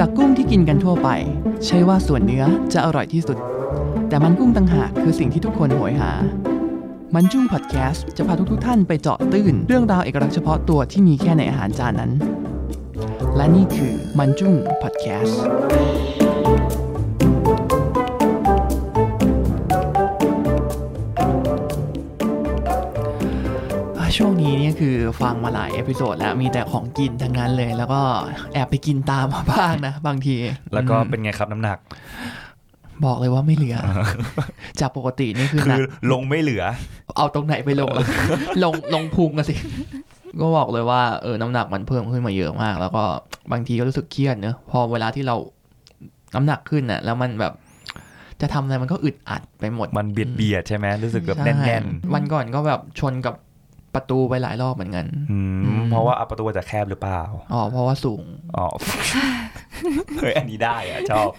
จากกุ้งที่กินกันทั่วไป ใช่ว่าส่วนเนื้อจะอร่อยที่สุด แต่มันกุ้งต่างหากคือสิ่งที่ทุกคนโหยหา มันจุ้งพอดแคสต์จะพาทุกๆท่านไปเจาะตื้น เรื่องราวเอกลักษณ์เฉพาะตัวที่มีแค่ในอาหารจานนั้น และนี่คือมันจุ้งพอดแคสต์ คือฟังมาหลาย episode แล้วมีแต่ของกินทั้งนั้นเลย แล้วก็แอบไปกินตามมาบ้างนะ บางที แล้วก็อืมเป็นไงครับน้ำหนัก บอกเลยว่าไม่เหลือ จากปกตินี่คือหนักคือลงไม่เหลือ เอาตรงไหนไปลงล่ะลงลงพุงกันสิก็บอกเลยว่าเออน้ำหนักมันเพิ่มขึ้นมาเยอะมาก แล้วก็บางทีก็รู้สึกเครียดเนอะพอเวลาที่เราน้ำหนักขึ้นน่ะ แล้วมันแบบจะทำอะไรมันก็อึดอัดไปหมด มันเบียดเบียดใช่ไหมรู้สึกแบบใช่แน่นวันก่อนก็แบบชนกับ ประตูไปหลายรอบเหมือนกันๆอืมอืมเพราะว่าอัประตูจะแคบหรือเปล่า อ๋อ เพราะว่าสูง อ๋อ เฮ้ย อันนี้ได้อะชอบ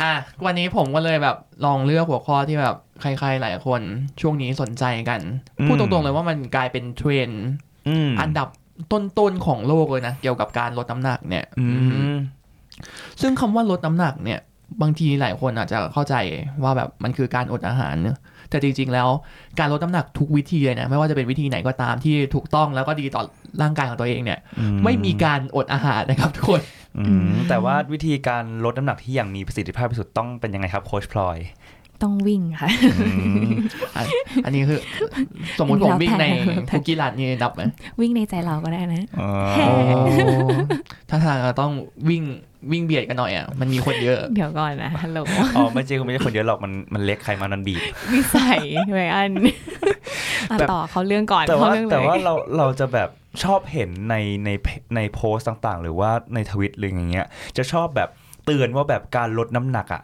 อะ วันนี้ผมก็เลยแบบลองเลือกหัวข้อที่แบบใครๆหลายคนช่วงนี้สนใจกันอืมพูดตรงๆเลยว่ามันกลายเป็นเทรนด์อืมอันดับต้นๆของโลกเลยนะ เกี่ยวกับการลดน้ำหนักเนี่ยอืมซึ่งคำว่าลดน้ำหนักเนี่ย บางทีหลายคนอาจจะเข้าใจว่าแบบมันคือการอดอาหารเนอะ แต่จริง ๆ แล้วการลดน้ำหนักทุกวิธีเลยนะไม่ว่าจะเป็นวิธีไหนก็ตามที่ถูกต้องแล้วก็ดีต่อร่างกายของตัวเองเนี่ยอืไม่มีการอดอาหารนะครับทุกคนอืมแต่ว่าวิธีการลดน้ำหนักที่อย่างมีประสิทธิภาพที่สุดต้องเป็นยังไงครับโค้ชพลอยต้องวิ่งค่ะอืมอันอันนี้คือ สมมติผมวิ่งในแล้วแต่คุกกี้รันนี่นับไหมวิ่งในใจเราก็ได้นะอ๋อแฮ่ถ้าทางเราต้องวิ่ง วิ่งเบียดกันหน่อยอะมันมีคนเยอะ เดี๋ยวก่อนนะฮัลโหลอ๋อไม่ใช่ไม่ใช่คนเยอะหรอกมันมันเล็กใครมานันบีบนิสัยไว้อันอะแต่ต่อเขาเรื่องก่อนแต่เขาว่าเรื่องเลแต่ว่ายเราเราจะแบบชอบเห็นในในในโพสต์ต่างๆ หรือว่าในทวิตหรืออย่างเงี้ย จะชอบแบบเตือนว่าแบบการลดน้ำหนักอะ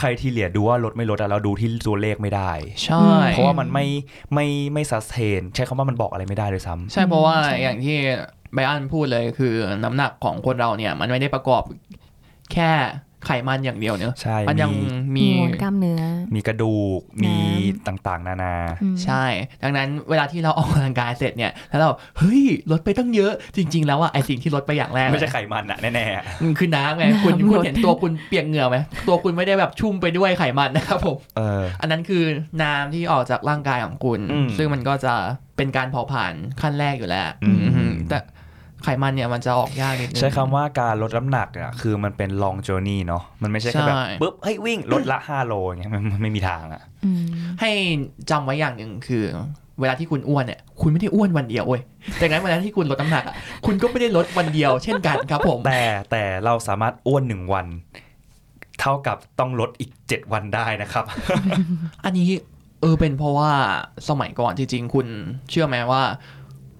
ใครที่เหลียดูว่าลดไม่ลดอะเราดูที่ตัวเลขไม่ได้ ใช่ เพราะว่ามันไม่ไม่ไม่ซัสเทนใช้คำว่ามันบอกอะไรไม่ได้เลยซ้ำใช่เพราะว่าใช่อย่างที่ไบอันพูดเลยคือน้ำหนักของคนเราเนี่ย มันไม่ได้ประกอบแค่ ไขมันอย่างเดียวเนอะใช่มันยังมีมีมีมวลกล้ามเนื้อ มีกระดูกน้ำมีต่างๆ นานาอืมใช่ ดังนั้นเวลาที่เราออกกำลังกายเสร็จเนี่ยแล้วเราเฮ้ยลดไปตั้งเยอะจริง ๆ แล้วอะไอสิ่งที่ลดไปอย่างแรกไม่ใช่ไขมันอะแน่ๆอะมันคือน้ำไงคุณน้ำลดคุณเห็นตัวคุณเปียกเหงื่อไหมตัวคุณไม่ได้แบบชุ่มไปด้วยไขมันนะครับผมเอออันนั้นคือน้ำที่ออกจากร่างกายของคุณอืมซึ่งมันก็จะเป็นการเผาผลาญขั้นแรกอยู่แล้วอืมอืมแต่ ไขมันเนี่ยมันจะออกยากนิดนึงใช้คำว่าการลดน้ำหนักเนี่ยคือมันเป็น long journey เนาะมันไม่ใช่แค่แบบใช่ปุ๊บเฮ้ยวิ่งลดละ 5 โลอย่างเงี้ยมันมันไม่มีทางอะอืมให้จำไว้อย่างหนึ่งคือ เวลาที่คุณอ้วนเนี่ยคุณไม่ได้อ้วนวันเดียวเว้ยแต่งั้นเวลาที่คุณลดน้ำหนักอะคุณก็ไม่ได้ลดวันเดียว เช่นกันครับผมแต่แต่เราสามารถอ้วนหนึ่งวัน เท่ากับต้องลดอีก 7 วันได้นะครับ อันนี้เออเป็นเพราะว่าสมัยก่อนจริงๆคุณเชื่อไหมว่า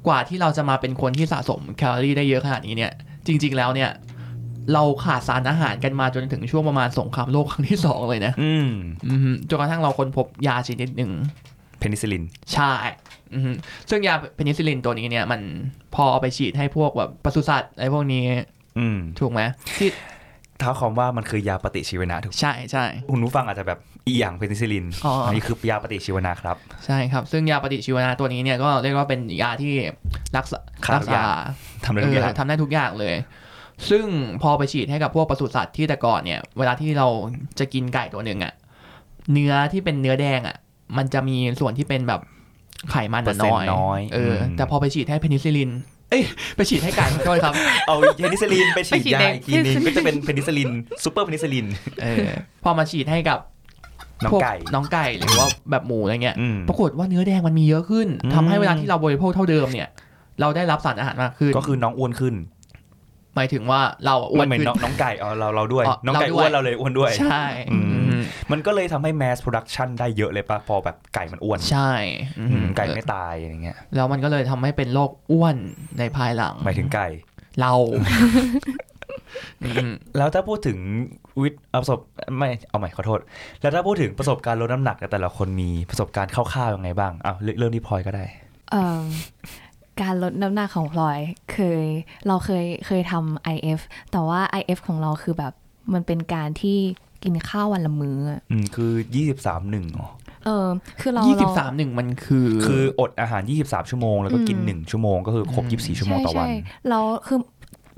กว่าที่เราจะมาเป็นคนที่สะสมแคลอรี่ได้เยอะขนาดนี้เนี่ย จริง ๆ แล้วเนี่ย เราขาดสารอาหารกันมาจนถึงช่วงประมาณสงครามโลกครั้งที่สองเลยนะอืมอืมจนกระทั่งเราค้นพบยาชนิดหนึ่งเพนิซิลิน ใช่อืมซึ่งยาเพนิซิลินตัวนี้เนี่ย มันพอเอาไปฉีดให้พวกแบบปศุสัตว์อะไรพวกนี้ อืมถูกไหมที่เท้าความว่ามันคือยาปฏิชีวนะถูกใช่ใช่คุณผู้ฟังอาจจะแบบ อีหยังเพนิซิลินอ๋ออั นนี้คือยาปฏิชีวนะครับ ใช่ครับ ซึ่งยาปฏิชีวนะตัวนี้เนี่ยก็เรียกว่าเป็นยาที่รักษาฆ่ารักษาทุกอย่างทำได้ทุกอย่างเออทำได้ทุกอย่างเลย ซึ่งพอไปฉีดให้กับพวกปศุสัตว์ที่แต่ก่อนเนี่ย เวลาที่เราจะกินไก่ตัวหนึ่งอะเนื้อที่เป็นเนื้อแดงอะมันจะมีส่วนที่เป็นแบบไขมันเปอร์เซ็นต์น้อยอะน้อยเอออืม แต่พอไปฉีดให้เพนิซิลิน เอ้ยไปฉีดให้ไก่ขอโทษครับ เอาเพนิซิลินไปฉีดไปฉีดยาในอีกทีนึงก็จะเป็นเพนิซิลินซูเปอร์เพนิซิลิน เออพอมาฉีดให้กับ น้องพวกไก่น้องไก่หรือว่าแบบหมูอะไรเงี้ยอืมปรากฏว่าเนื้อแดงมันมีเยอะขึ้นอืมทำให้เวลาที่เราบริโภคเท่าเดิมเนี่ย เราได้รับสารอาหารมากขึ้น ก็คือน้องอ้วนขึ้น หมายถึงว่าเราอ้วนเหมือนขึ้นน้องน้องไก่เอาเราเราด้วยอ๋อน้องไก่เราด้วยอ้วนเราเลยอ้วนด้วย ใช่อืมอืมมันก็เลยทำให้ mass production ได้เยอะเลยปะพอแบบไก่มันอ้วน ใช่อืมอืมไก่ไม่ตายอย่างเงี้ยแล้วมันก็เลยทำให้เป็นโรคอ้วนในภายหลังหมายถึงไก่เราอืม แล้วถ้าพูดถึงวิทย์ประสบไม่เอาใหม่ขอโทษ แล้วถ้าพูดถึงประสบการณ์ลดน้ำหนักเนี่ยแต่ละคนมีประสบการณ์คร่าวๆยังไงบ้างอ้าวเริ่มที่พลอยก็ได้เอ่อการลดน้ำหนักของพลอยเคยเราเคยเคยทำ IF แต่ว่า IF ของเราคือแบบมันเป็นการที่กินข้าววันละมื้ออะอืมคือ23หนึ่งเหรอเออคือเรายี่สิบเรสามหนึ่งมันคือ คืออดอาหาร23ชั่วโมง แล้วก็กินอืม1ชั่วโมงก็คือครบ24ชั่วโมงต่อวันใช่ใช่เราคือ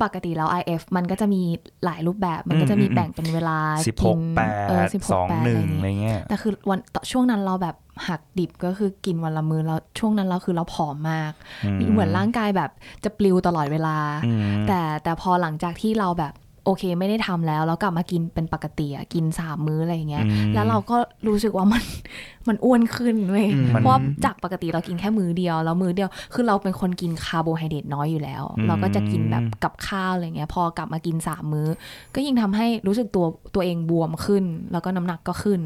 ปกติแล้ว IF มันก็จะมีหลายรูปแบบมันก็จะมีอืมแบ่งเป็นเวลาสิบหกิกนแปเออดสิบหสกองแปดหอะไรนึ่งอย่างอะไรเงี้ยเงี้ยแต่คือวันต่อช่วงนั้นเราแบบหักดิบก็คือกินวันละมื้อแล้วช่วงนั้นเราคือเราผอมมาก เหมือนร่างกายแบบจะปลิวตลอดเวลาอืมแต่แต่พอหลังจากที่เราแบบ โอเค ไม่ได้ทำแล้ว แล้วกลับมากินเป็นปกติอะกินสามมื้ออะไรอย่างเงี้ยอืมแล้วเราก็รู้สึกว่ามันมันอ้วนขึ้นเว้ยอืมเพราะว่าจากปกติเรากินแค่มื้อเดียวแล้วมื้อเดียวคือเราเป็นคนกินคาร์โบไฮเดรตน้อยอยู่แล้วอืมเราก็จะกินแบบกับข้าวอะไรเงี้ย พอกลับมากินสามมื้อ ก็ยิ่งทำให้รู้สึกตัวตัวเองบวมขึ้น แล้วก็น้ำหนักก็ขึ้น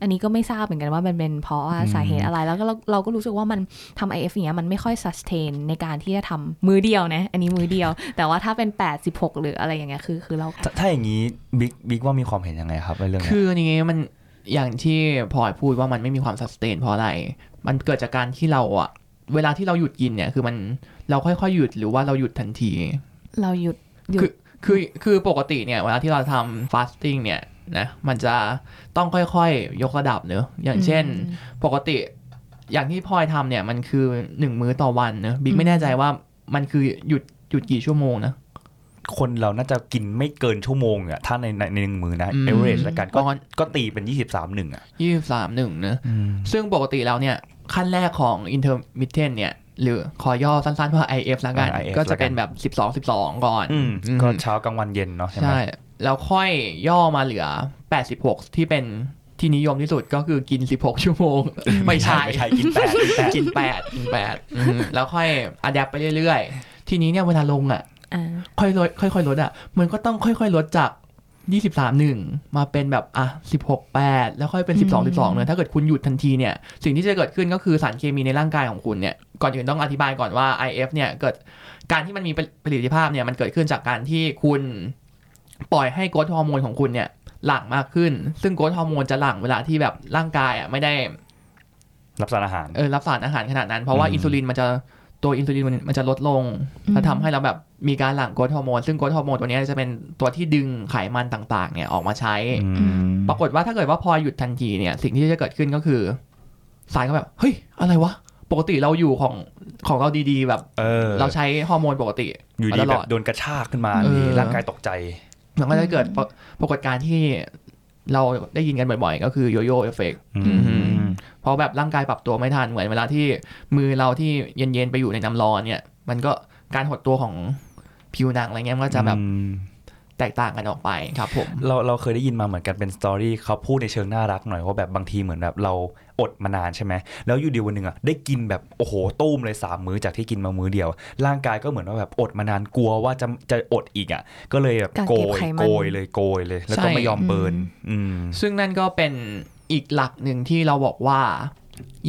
อันนี้ก็ไม่ทราบเหมือนกันว่ามันเป็นเพราะว่าสาเหตุอะไรแล้วก็เราเราก็รู้สึกว่ามันทำ IF อย่างเงี้ยมันไม่ค่อย sustain ในการที่จะทำมือเดียวนะอันนี้มือเดียว แต่ว่าถ้าเป็น8 16หรืออะไรอย่างเงี้ยคือคือเราถ้าถ้าอย่างนี้บิ๊กบิ๊กว่ามีความเห็นยังไงครับในเรื่องเนี้ยคืออันนี้มันอย่างที่พลอยพูดว่ามันไม่มีความส s ต a นเพราะอะไร มันเกิดจากการที่เราอะเวลาที่เราหยุดกินเนี่ยคือมันเราค่อยๆหยุดหรือว่าเราหยุดทันที เราหยุดหยุดคือคือคือปกติเนี่ยเวลาที่เราทำ fasting เนี่ย นะมันจะต้องค่อยๆ ยกระดับเนอะอย่างเช่น ปกติอย่างที่พลอยทำเนี่ยมันคือหนึ่งมื้อต่อวันเนอะบิ๊กไม่แน่ใจว่ามันคือหยุดหยุดกี่ชั่วโมงนะคนเราน่าจะกินไม่เกินชั่วโมงอะถ้าในในในหนึ่งมือนะอืมเอเวอเรจแล้วกันก็ประมาณก็ตีเป็นยี่สิบสามหนึ่งอะยี่สิบสามหนึ่งเนอะซึ่งปกติแล้วเนี่ย ขั้นแรกของ intermittent เนี่ย หรือขอย่อสั้นๆว่า IF แล้วกันอ่า IF ก็จะเป็นแบบ 12 12 ก่อนอืมอืมก็เช้ากลางวันเย็นเนาะใช่ไหมใช่ แล้วค่อยย่อมาเหลือ 86 ที่เป็นที่นิยมที่สุดก็คือกิน 16 ชั่วโมง ไม่ใช่ไม่ใช่กินแปดกินแปดกินแปดกินแปดอืมแล้วค่อยอัดแอปไปเรื่อยๆ ทีนี้เนี่ยเวลาลงอะอ่าค่อยลดค่อยๆลดอะมันก็ต้องค่อยๆลดจาก23 1มาเป็นแบบอะ16 8แล้วค่อยเป็น12 12เนี่ยถ้าเกิดคุณหยุดทันทีเนี่ย สิ่งที่จะเกิดขึ้นก็คือสารเคมีในร่างกายของคุณเนี่ย ก่อนอื่นต้องอธิบายก่อนว่า IF เนี่ยเกิดการที่มันมีประสิทธิภาพเนี่ยมันเกิดขึ้นจากการที่คุณ ปล่อยให้โกรทฮอร์โมนของคุณเนี่ยหลั่งมากขึ้น ซึ่ง growth hormone จะหลั่งเวลาที่แบบร่างกายอะไม่ได้ รับสารอาหารเออรับสารอาหารขนาดนั้น เพราะว่าอืมอินซูลินมันจะตัวอินซูลินมันมันจะลดลงอืมแล้วทำให้เราแบบมีการหลั่ง growth hormone ซึ่ง growth hormone ตัวเนี้ยจะเป็นตัวที่ดึงไขมันต่างๆ เนี่ยออกมาใช้อืมปรากฏว่าถ้าเกิดว่าพอหยุดทันทีเนี่ย สิ่งที่จะเกิดขึ้นก็คือร่างกายก็แบบเฮ้ยอะไรวะปกติเราอยู่ของของเราดีๆ แบบเออเราใช้ฮอร์โมนปกติ อยู่ดีมาตลอดแบบโดนกระชากขึ้นมาเออร่างกายตกใจ มันก็จะเกิดปรปรากฏการณ์ที่เราได้ยินกันบ่อยๆ ก็คือ yoyo effect อืมเพราะแบบร่างกายปรับตัวไม่ทันเหมือนเวลาที่มือเราที่เย็นๆ ไปอยู่ในน้ำร้อนเนี่ย มันก็การหดตัวของผิวหนังอะไรเงี้ยมันก็จะแบบอืม แตกต่างกันออกไปครับผมเราเราเคยได้ยินมาเหมือนกันเป็น story เขาพูดในเชิงน่ารักหน่อยว่าแบบบางทีเหมือนแบบเราอดมานานใช่ไหมแล้วอยู่ดีวันหนึ่งอะได้กินแบบโอ้โหตุ้มเลยสามมื้อจากที่กินมามื้อเดียว ร่างกายก็เหมือนว่าแบบอดมานานกลัวว่าจะจะอดอีกอะก็เลยแบบกักโกเก็บยไขมันโกยเลยโกยเลย แล้วก็ใช่ไม่ยอมเบิร์นอืมซึ่งนั่นก็เป็นอีกหลักหนึ่งที่เราบอกว่า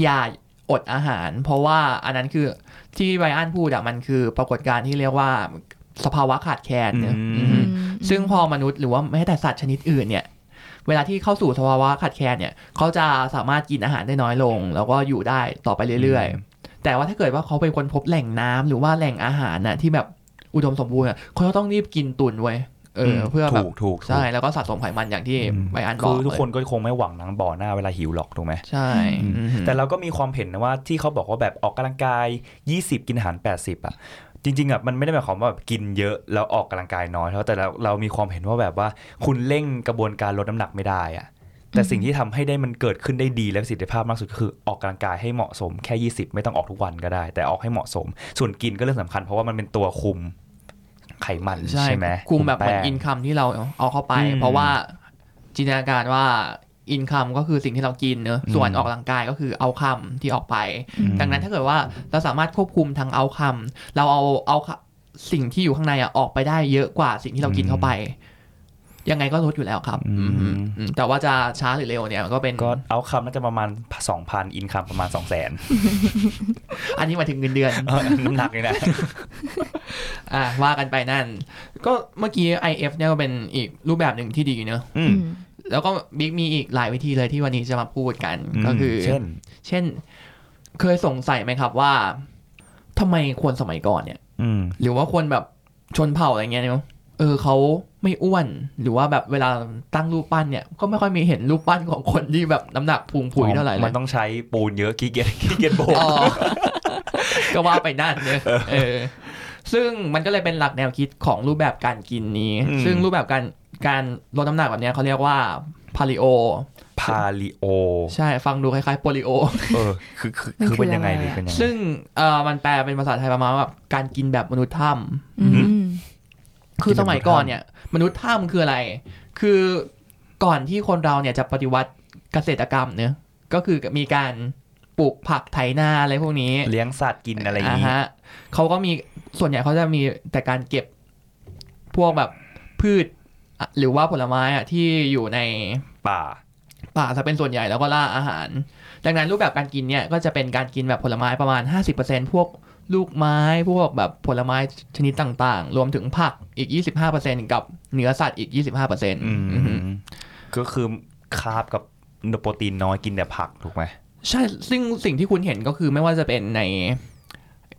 อย่าอดอาหาร เพราะว่าอันนั้นคือที่ไบรอันพูดอะมันคือปรากฏการณ์ที่เรียกว่า สภาวะขาดแคลนเนี่ยอืมอืมซึ่งพอมนุษย์หรือว่าแม้แต่สัตว์ชนิดอื่นเนี่ย เวลาที่เข้าสู่สภาวะขาดแคลนเนี่ย เขาจะสามารถกินอาหารได้น้อยลง แล้วก็อยู่ได้ต่อไปเรื่อยๆ แต่ว่าถ้าเกิดว่าเขาเป็นคนพบแหล่งน้ำหรือว่าแหล่งอาหารน่ะที่แบบอุดมสมบูรณ์อะเขาจะต้องรีบกินตุนไว้ย เอออเพื่อแบบถูกถูกใช่แล้วก็สะสมไขมันอย่างที่อืมไบรอันบคืออกทุกเลยคนก็คงไม่หวังนังบ่อหน้าเวลาหิวหรอกถูกไหมใช่อืมอืมแต่เราก็มีความเห็นนะว่าที่เขาบอกว่าแบบออกกำลังกาย 20 กินอาหาร 80 อะจริงๆอะมันไม่ได้หมายความว่าแบบกินเยอะแล้วออกกำลังกายน้อยเท่าแต่เราเรามีความเห็นว่าแบบว่าคุณเร่งกระบวนการลดน้ำหนักไม่ได้อะแต่สิ่งที่ทำให้ได้มันเกิดขึ้นได้ดีและประสิทธิภาพมากสุดก็คือออกกำลังกายให้เหมาะสมแค่ 20 ไม่ต้องออกทุกวันก็ได้ แต่ออกให้เหมาะสม ส่วนกินก็เรื่องสำคัญเพราะว่ามันเป็นตัวคุม ไขมันใช่ใช่ไหมคุมแบบเหมือนแป้งอินคัมที่เราเอาเข้าไปอืมเพราะว่าจินตนาการว่าอินคัมก็คือสิ่งที่เรากินเนอะอืมส่วนออกกำลังกายก็คือเอาคัมที่ออกไปอืมดังนั้นถ้าเกิดว่าเราสามารถควบคุมทางเอาคัมเราเอาเอาสิ่งที่อยู่ข้างในอะออกไปได้เยอะกว่าสิ่งที่เรากินเข้าไป ยังไงก็ลดอยู่แล้วครับอืมอืมอืมแต่ว่าจะช้าหรือเร็วเนี่ยก็เป็นก็เอาคำน่าจะประมาณ2,000อินคัมประมาณ200,000อันนี้หมายถึงเงินเดือนเออน้ำหนักเลยนะ อ่าว่ากันไปนั่น ก็เมื่อกี้ IF เนี่ยก็เป็นอีกรูปแบบหนึ่งที่ดีเนอะอือืมมแล้วก็บิ๊กมีอีกหลายวิธีเลยที่วันนี้จะมาพูดกันก็คือ เช่น เช่น เคยสงสัยไหมครับว่าทำไมคนสมัยก่อนเนี่ยอืมหรือว่าคนแบบชนเผ่าอะไรเงี้ยเนาะเออเขาไม่อ้วนหรือว่าแบบเวลาตั้งรูปปั้นเนี่ย ก็ไม่ค่อยมีเห็นรูปปั้นของคนที่แบบน้ำหนักพุงผุยเท่าไหร่เลมันยต้องใช้ปูนเยอะขี้เกียจขี้เกียจโบกอ๋อก็ว่าไปนั่นเนี่ยเออ ซึ่งมันก็เลยเป็นหลักแนวคิดของรูปแบบการกินนี้อืมซึ่งรูปแบบการการลดน้ำหนักแบบเนี้ยเขาเรียกว่าพาลิโอพาลิโอ ใช่ฟังดูคล้ายๆโปลิโอเออคือคือมันคือเป็นคือยังไงอะไรดีอะเป็นยังไงซึ่งเอ่อมันแปลเป็นภาษาไทยประมาณว่าแบบการกินแบบมนุษย์ถ้ำอืมคือสมัยก่อนเนี่ย มนุษย์ถ้ำคืออะไร คือก่อนที่คนเราเนี่ยจะปฏิวัติเกษตรกรรมเนอะก็คือมีการ ปลูกผักไถนาอะไรพวกนี้ เลี้ยงสัตว์กินอะไรอย่างนี้ฮะเขาก็มีส่วนใหญ่เขาจะมีแต่การเก็บพวกแบบพืชอะหรือว่าผลไม้อะที่อยู่ในป่า ป่าจะเป็นส่วนใหญ่แล้วก็ล่าอาหาร ดังนั้นรูปแบบการกินเนี่ยก็จะเป็นการกินแบบผลไม้ประมาณ 50%พวกลูกไม้พวกแบบผลไม้ชนิดต่างๆ รวมถึงผักอีก 25%กับเนื้อสัตว์อีก 25%อืมอือฮึก็คือคาร์บกับโปรตีนน้อยกินแต่ผักถูกไหม ใช่ซึ่งสิ่งที่คุณเห็นก็คือไม่ว่าจะเป็นใน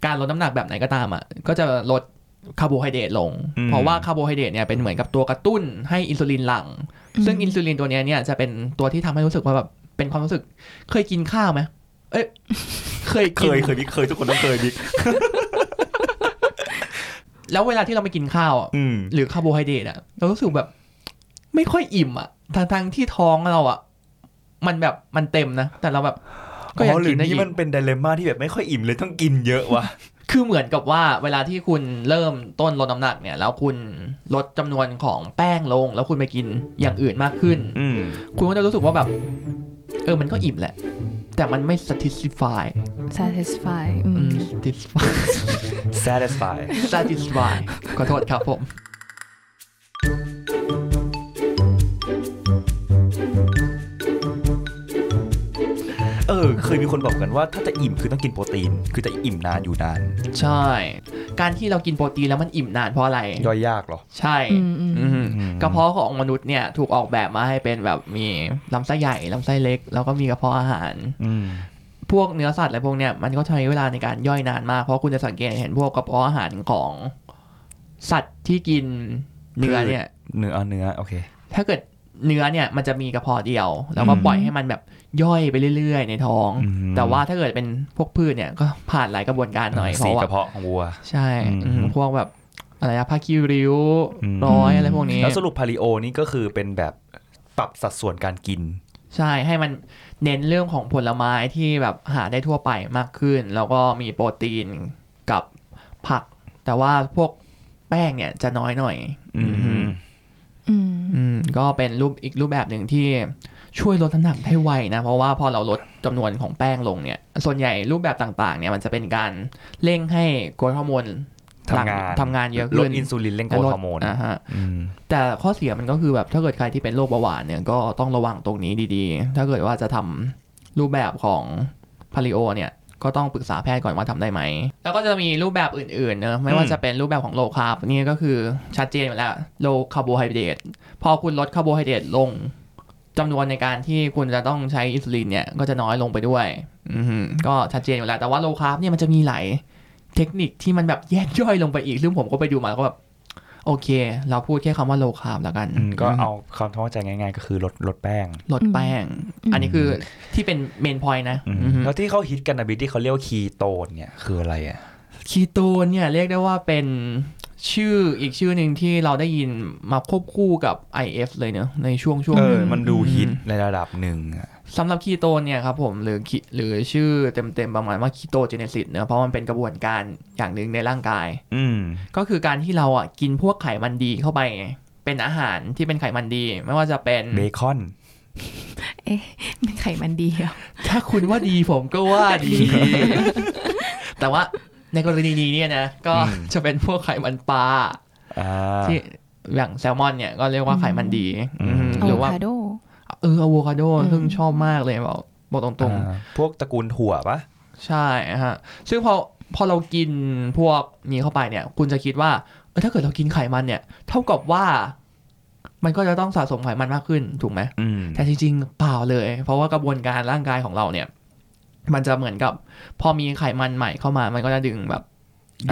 การลดน้ำหนักแบบไหนก็ตามอะก็จะลดคาร์โบไฮเดรตลง เพราะว่าคาร์โบไฮเดรตเนี่ยเป็นเหมือนกับตัวกระตุ้นให้อินซูลินหลั่งซึ่งอินซูลินตัวเนี้ยเนี่ยจะเป็นตัวที่ทำให้รู้สึกว่าแบบเป็นความรู้สึกเคยกินข้าวไหมเอ้ยเคยเคยกินเคยบิ๊กเคยทุกคนต้องเคยบิ๊กแล้วเวลาที่เราไปกินข้าวอะอืมหรือคาร์โบไฮเดรตอะเรารู้สึกแบบ ไม่ค่อยอิ่มอะทางทางๆที่ท้องเราอะ มันแบบมันเต็มนะ แต่เราแบบก็อ๋ยังอหรืกิอนได้นี่อีมันกเป็นไดเลม่าที่แบบไม่ค่อยอิ่มเลยต้องกินเยอะวะคือเหมือนกับว่าเวลาที่คุณเริ่มต้นลดน้ำหนักเนี่ย แล้วคุณลดจำนวนของแป้งลง แล้วคุณไปกินอย่างอื่นมากขึ้นอืมคุณก็จะรู้สึกว่าแบบ เออมันก็อิ่มแหละ แต่มันไม่ satisfy satisfy อือืมม satisfy satisfy satisfy ขอโทษครับผม เออเคยมีคนบอกกันว่าถ้าจะอิ่มคือต้องกินโปรตีน คือจะอิ่มนานอยู่นาน ใช่ การที่เรากินโปรตีนแล้วมันอิ่มนานเพราะอะไร ย่อยยากเหรอ ใช่อืมอืมอืมอืมกระเพาะของมนุษย์เนี่ยถูกออกแบบมาให้เป็นแบบมีลำไส้ใหญ่ลำไส้เล็ก แล้วก็มีกระเพาะอาหารอืมพวกเนื้อสัตว์อะไรพวกเนี้ยมันก็ใช้เวลาในการย่อยนานมากเพราะคุณจะสังเกตเห็นพวกกระเพาะอาหารของ สัตว์ที่กินเนื้อเนี่ยเนื้อเอาเนื้อโอเค ถ้าเกิดเนื้อเนี่ยมันจะมีกระเพาะเดียว แล้วก็อืมปล่อยให้มันแบบ ย่อยไปเรื่อยๆ ในท้องอืมแต่ว่าถ้าเกิดเป็นพวกพืชเนี่ยก็ผ่านหลายกระบวนการหน่อยเพสีราะกว่าระเพาะของวัว ใช่อืมอืมพวกแบบอะไรอะผ้าคิริ้วอืมร้อยอะไรพวกนี้ แล้วสรุปพาริโอนี่ก็คือเป็นแบบปรับสัดส่วนการกิน ใช่ให้มันเน้นเรื่องของผลไม้ที่แบบหาได้ทั่วไปมากขึ้น แล้วก็มีโปรตีนกับผัก แต่ว่าพวกแป้งเนี่ยจะน้อยหน่อย อืมอืมอืมก็เป็นรูปอีกรูปแบบหนึ่งที่ ช่วยลดน้ำหนักได้ไวนะเพราะว่าพอเราลดจำนวนของแป้งลงเนี่ยส่วนใหญ่รูปแบบต่างๆเนี่ยมันจะเป็นการเร่งให้ growth hormone หลั่งทำงานทำงานเยอะขึ้นลดอินซูลินเร่ง growth hormone อ่าฮะอืมแต่ข้อเสียมันก็คือแบบถ้าเกิดใครที่เป็นโรคเบาหวานเนี่ยก็ต้องระวังตรงนี้ดีๆ ถ้าเกิดว่าจะทำรูปแบบของ Paleo เนี่ยก็ต้องปรึกษาแพทย์ก่อนว่าทำได้ไหม แล้วก็จะมีรูปแบบอื่นๆเนอะไม่ว่าอืมจะเป็นรูปแบบของ low carb นี่ก็คือชัดเจนอยู่แล้ว low carbohydrate พอคุณลดคาร์โบไฮเดรตลง จำนวนในการที่คุณจะต้องใช้อินซูลินเนี่ยก็จะน้อยลงไปด้วย อือหือก็ชัดเจนอยู่แล้ว แต่ว่า low carb เนี่ยมันจะมีหลายเทคนิคที่มันแบบแยกย่อยลงไปอีก ซึ่งผมก็ไปดูมาแล้วก็แบบโอเค เราพูดแค่คำว่า low carb แล้วกันอืมก็เอาความเข้าใจง่ายๆ ก็คือลดลดแป้ง ลดแป้ง อันนี้คือที่เป็น main point นะอืมอือฮึแล้วที่เขาฮิตกันนะบิ๊กที่เขาเรียกว่าคีโตนเนี่ยคืออะไรอะ คีโตนเนี่ยเรียกได้ว่าเป็น ชื่ออีกชื่อหนึ่งที่เราได้ยินมาควบคู่กับ IF เลยเนอะในช่วงช่วงหนึ่งเออมันดูฮิตในระดับหนึ่งอะสำหรับคีโตนเนี่ยครับผมหรือ ke- หรือชื่อเต็มๆประมาณว่า ketogenesis เนอะเพราะมันเป็นกระบวนการอย่างหนึ่งในร่างกาย อืมก็คือการที่เราอะกินพวกไขมันดีเข้าไป เป็นอาหารที่เป็นไขมันดี ไม่ว่าจะเป็นเบคอนเป็นไขมันดีเหรอถ้าคุณว่าดีผมก็ว่าดี แต่ว่า ในกรณีนี้เนี่ยนะก็อืมจะเป็นพวกไขมันปลาอ่าที่อย่างแซลมอนเนี่ยก็เรียกว่าไขมันดีอืมอืมอะหโวรือว่าคาโดเอออะโวคาโดอืมซึ่งชอบมากเลยบอกบอกตรงอ่าพวกตระกูลถั่วปะๆใช่ฮะซึ่งพอพอเรากินพวกนี้เข้าไปเนี่ย คุณจะคิดว่าเออถ้าเกิดเรากินไขมันเนี่ย เท่ากับว่า มันก็จะต้องสะสมไขมันมากขึ้นถูกไหมอืมแต่จริงๆเปล่าเลย เพราะว่ากระบวนการร่างกายของเราเนี่ย มันจะเหมือนกับ พอมีไขมันใหม่เข้ามา มันก็จะดึงแบบ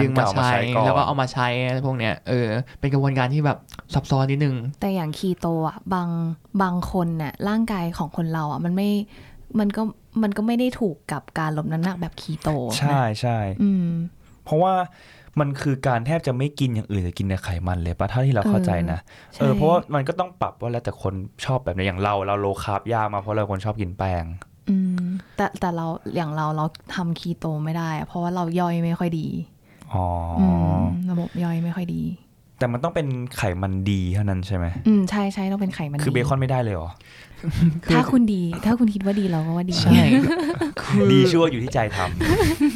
ดึงมาใช้ แล้วก็เอามาใช้อะไรพวกเนี้ยเออ เป็นกระบวนการที่แบบซับซ้อนนิดนึง แต่อย่างคีโตอะบางบางคนน่ะร่างกายของคนเราอะมันไม่มันก็มันก็ไม่ได้ถูกกับการลดน้ำหนักแบบคีโตนะใช่ใช่อืมเพราะว่ามันคือการแทบจะไม่กินอย่างอื่นจะกินแต่ไขมันเลยปะเท่าที่เราเข้าใจนะใช่เออเพราะว่ามันก็ต้องปรับว่าแล้วแต่คนชอบแบบไหนอย่างเรา เราโลคาร์บยากมาเพราะเราคนชอบกินแป้ง อืมแต่แต่เราอย่างเราเราทำคีโตไม่ได้อะเพราะว่าเราย่อยไม่ค่อยดีอ๋ออมระบบย่อยไม่ค่อยดี แต่มันต้องเป็นไขมันดีเท่านั้นใช่ไหมอืมใช่ใช่ต้องเป็นไขมันคือเบดีคอนไม่ได้เลยเหรอถ้าคุณดี ถ้าคุณคิดว่าดีเราก็ว่าดีใช่คือดีชั่วอยู่ที่ใจท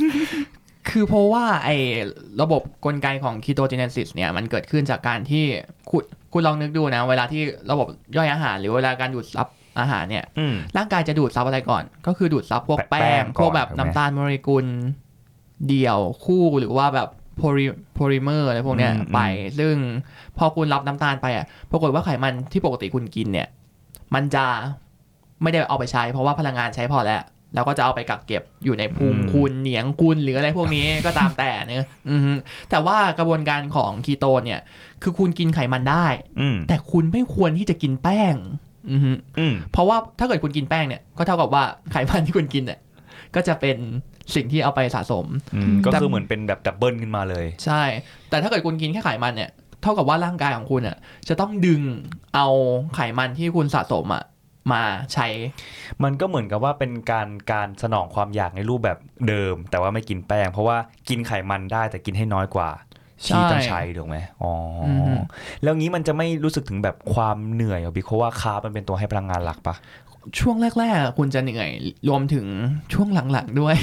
ำคือเพราะว่าไอ้ระบบกลไกของ ketogenesis เนี่ยมันเกิดขึ้นจากการที่คุณคุณลองนึกดูนะ เวลาที่ระบบย่อยอาหาร หรือเวลาการดูดซับ อาหารเนี่ยอืมร่างกายจะดูดซับอะไรก่อน ก็คือดูดซับพวกแป้แป้งงก่อนพวกแบบถูกไหมน้ำตาลโมเลกุลเดี่ยวคู่หรือว่าแบบโพลิโพลิเมอร์อะไรพวกเนี้ยอืมไป ซึ่งพอคุณรับน้ำตาลไปอะปรากฏว่าไขมันที่ปกติคุณกินเนี่ย มันจะไม่ได้เอาไปใช้ เพราะว่าพลังงานใช้พอแล้ว แล้วก็จะเอาไปกักเก็บอยู่ในพุงคุณเหนียงคุณหรืออะไรพวกนี้ก็ตามแต่เนอะอือฮึแต่ว่ากระบวนการของคีโตเนี่ย คือคุณกินไขมันได้อืมแต่คุณไม่ควรที่จะกินแป้ง อือฮึอืมเพราะว่าถ้าเกิดคุณกินแป้งเนี่ยก็เท่ากับว่าไขมันที่คุณกินเนี่ยก็จะเป็นสิ่งที่เอาไปสะสม อืมก็คือเหมือนเป็นแบบดับเบิลขึ้นมาเลย ใช่ แต่ถ้าเกิดคุณกินแค่ไขมันเนี่ย เท่ากับว่าร่างกายของคุณอะ จะต้องดึงเอาไขมันที่คุณสะสมอะมาใช้ มันก็เหมือนกับว่าเป็นการการสนองความอยากในรูปแบบเดิม แต่ว่าไม่กินแป้ง เพราะว่ากินไขมันได้แต่กินให้น้อยกว่าใช่ ที่ต้องใช้ถูกไหมอ๋อออฮึแล้วงี้มันจะไม่รู้สึกถึงแบบความเหนื่อยเหรอบิ๊กเพราะว่าคาร์บมันเป็นตัวให้พลังงานหลักปะช่วงแรกๆอะคุณจะเหนื่อยรวมถึงช่วงหลังๆด้วย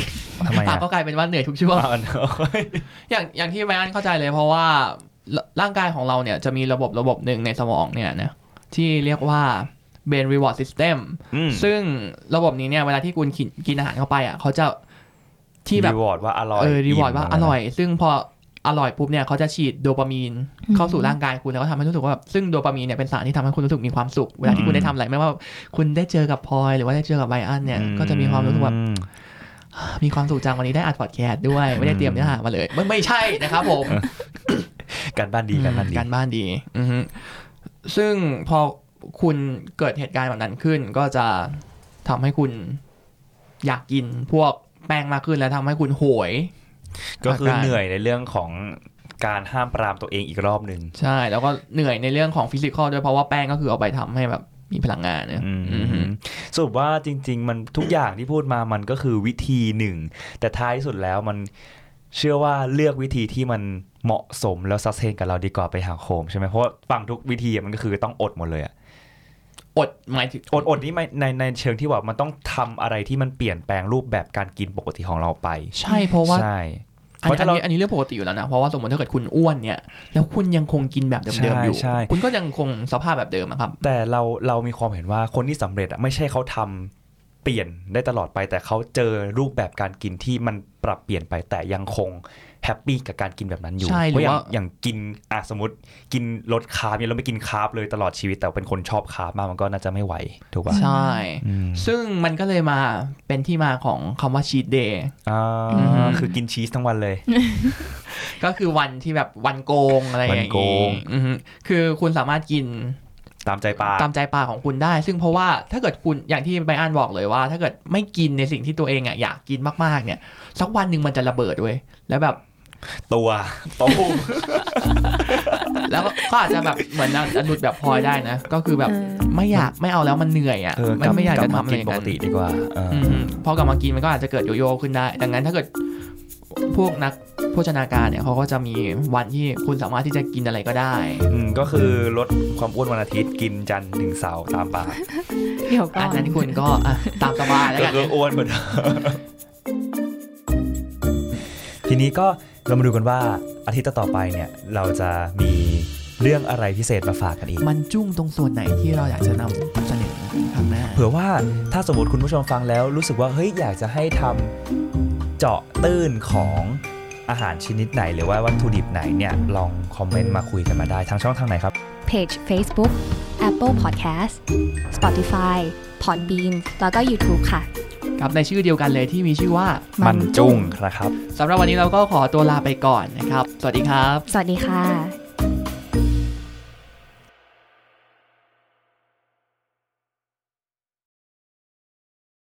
ทำไมอะอะก็กลายเป็นว่าเหนื่อยทุกช่วงอะเนอะอย่างอย่างที่ไบอันเข้าใจเลย เพราะว่าร่ร่างกายของเราเนี่ยจะมีระบบระบบหนึ่งในสมองเนี่ยนะที่เรียกว่า brain reward system อืมซึ่งระบบนี้เนี่ยเวลาที่คุณกินกินอาหารเข้าไปอะเขาจะที่แบบ reward ว่าอร่อยเออ reward ว่าอร่อย ซึ่งพอ อร่อยปุ๊บเนี่ยเขาจะฉีดโดปามีนเข้าสู่ร่างกายคุณแล้วก็ทำให้รู้สึกว่าแบบซึ่งโดปามีนเนี่ยเป็นสารที่ทำให้คุณรู้สึกมีความสุข เวลาที่คุณได้ทำอะไรไม่ว่าคุณได้เจอกับพลอยหรือว่าได้เจอกับไบอันเนี่ยก็จะมีความรู้สึกแบบอืมมีความสุขจังวันนี้ได้อัดพอดแคสต์ด้วยไม่ได้เตรียมเนื้อหามาเลยไม่ไม่ใช่นะครับผม การบ้านดีการบ้านดีการบ้านดีอือฮึซึ่งพอคุณเกิดเหตุการณ์แบบนั้นขึ้น ก็จะทำให้คุณอยากกินพวกแป้งมากขึ้นและทำให้คุณโหย ก็คืออาการเหนื่อยในเรื่องของการห้ามปรามตัวเองอีกรอบหนึ่งใช่ แล้วก็เหนื่อยในเรื่องของฟิสิกอลด้วยเพราะว่าแป้งก็คือเอาไปทำให้แบบมีพลังงานเนอะอืมอือฮึสรุปว่าจริง ๆ มันทุกอย่างที่พูดมามันก็คือวิธีหนึ่ง แต่ท้ายที่สุดแล้วมันเชื่อว่าเลือกวิธีที่มันเหมาะสมแล้วซัสเทนกับเราดีกว่าไปหาโคมใช่ไหมเพราะว่าฟังทุกวิธีอะมันก็คือต้องอดหมดเลยอะ อดหมายถึงอดอดนี่ไม่ในในเชิงที่ว่ามันต้องทำอะไรที่มันเปลี่ยนแปลงรูปแบบการกินปกติของเราไป ใช่เพราะว่าใช่อันเพราะถ้าเรานี้อันนี้เรื่องปกติอยู่แล้วนะ เพราะว่าสมมติถ้าเกเกิดคุณอ้วนเนี่ย แล้วคุณยังคงกินแบบเดิมๆอยู่ใช่ใช่คุณก็ยังคงสภาพแบบเดิมอะครับ แต่เราเรามีความเห็นว่าคนที่สำเร็จอะไม่ใช่เขาทำเปลี่ยนได้ตลอดไป แต่เขาเจอรูปแบบการกินที่มันปรับเปลี่ยนไปแต่ยังคง happy กับการกินแบบนั้นอยู่ใช่หรือเพราะอย่างว่าอย่างกินอะสมมติกินลดคาร์บเนี่ยเราไม่กินคาร์บเลยตลอดชีวิต แต่เป็นคนชอบคาร์บมากมันก็น่าจะไม่ไหวถูกป่ะใช่อืมซึ่งมันก็เลยมาเป็นที่มาของคำว่าชีตเดย์อ่าอือฮึคือกินชีสทั้งวันเลย ก็คือวันที่แบบวันโกงอะไรอย่างวันโกงอือฮึคือคุณสามารถกินตามใจปากตามใจปากของคุณได้ ซึ่งเพราะว่าถ้าเกิดคุณอย่างที่ไบอันบอกเลยว่า ถ้าเกิดไม่กินในสิ่งที่ตัวเองอะอยากกินมากๆเนี่ยสักวันหนึ่งมันจะระเบิดเว้ยแล้วแบบ ตัวตูมแล้วก็ก็อาจจะแบบเหมือนอนุดแบบพลอยได้นะ ก็คือแบบเออไม่อยากไม่เอาแล้วมันเหนื่อยอะเออไม่ไม่อยากจะลับทำอะไรกิอนย่างปกนั้นติดีกว่าเออออืมพอกลับมากินมันก็อาจจะเกิดโยโย่ขึ้นได้ ดังนั้นถ้าเกิดพวกนักโภชนาการเนี่ยเขาก็จะมีวันที่คุณสามารถที่จะกินอะไรก็ได้ อืมก็คือลดความอ้วนวันอาทิตย์กินจันทร์ถึงเสาร์ตามปากเดี๋ยวก่อัอนนนั้นคุณก็อะตามสบายแล้วก็กันคืออ้วนเหมือนเดิมทีนี้ก็ เรามาดูกันว่าอาทิตย์ต่อๆไปเนี่ยเราจะมีเรื่องอะไรพิเศษมาฝากกันอีก มันจุ้งตรงส่วนไหนที่เราอยากจะนำเสนอครั้งหน้า เผื่อว่าถ้าสมมติคุณผู้ชมฟังแล้วรู้สึกว่าเฮ้ยอยากจะให้ทำเจาะตื้นของอาหารชนิดไหน หรือว่าวัตถุดิบไหนเนี่ยลองคอมเมนต์มาคุยกันมาได้ทางช่องทางไหนครับเพจ Facebook Apple Podcast Spotify Podbean แล้วก็ YouTube ค่ะ ครับในชื่อเดียวกันเลยที่มีชื่อว่ามันจุ้งนะครับสำหรับวันนี้เราก็ขอตัวลาไปก่อนนะครับ สวัสดีครับ สวัสดีค่ะ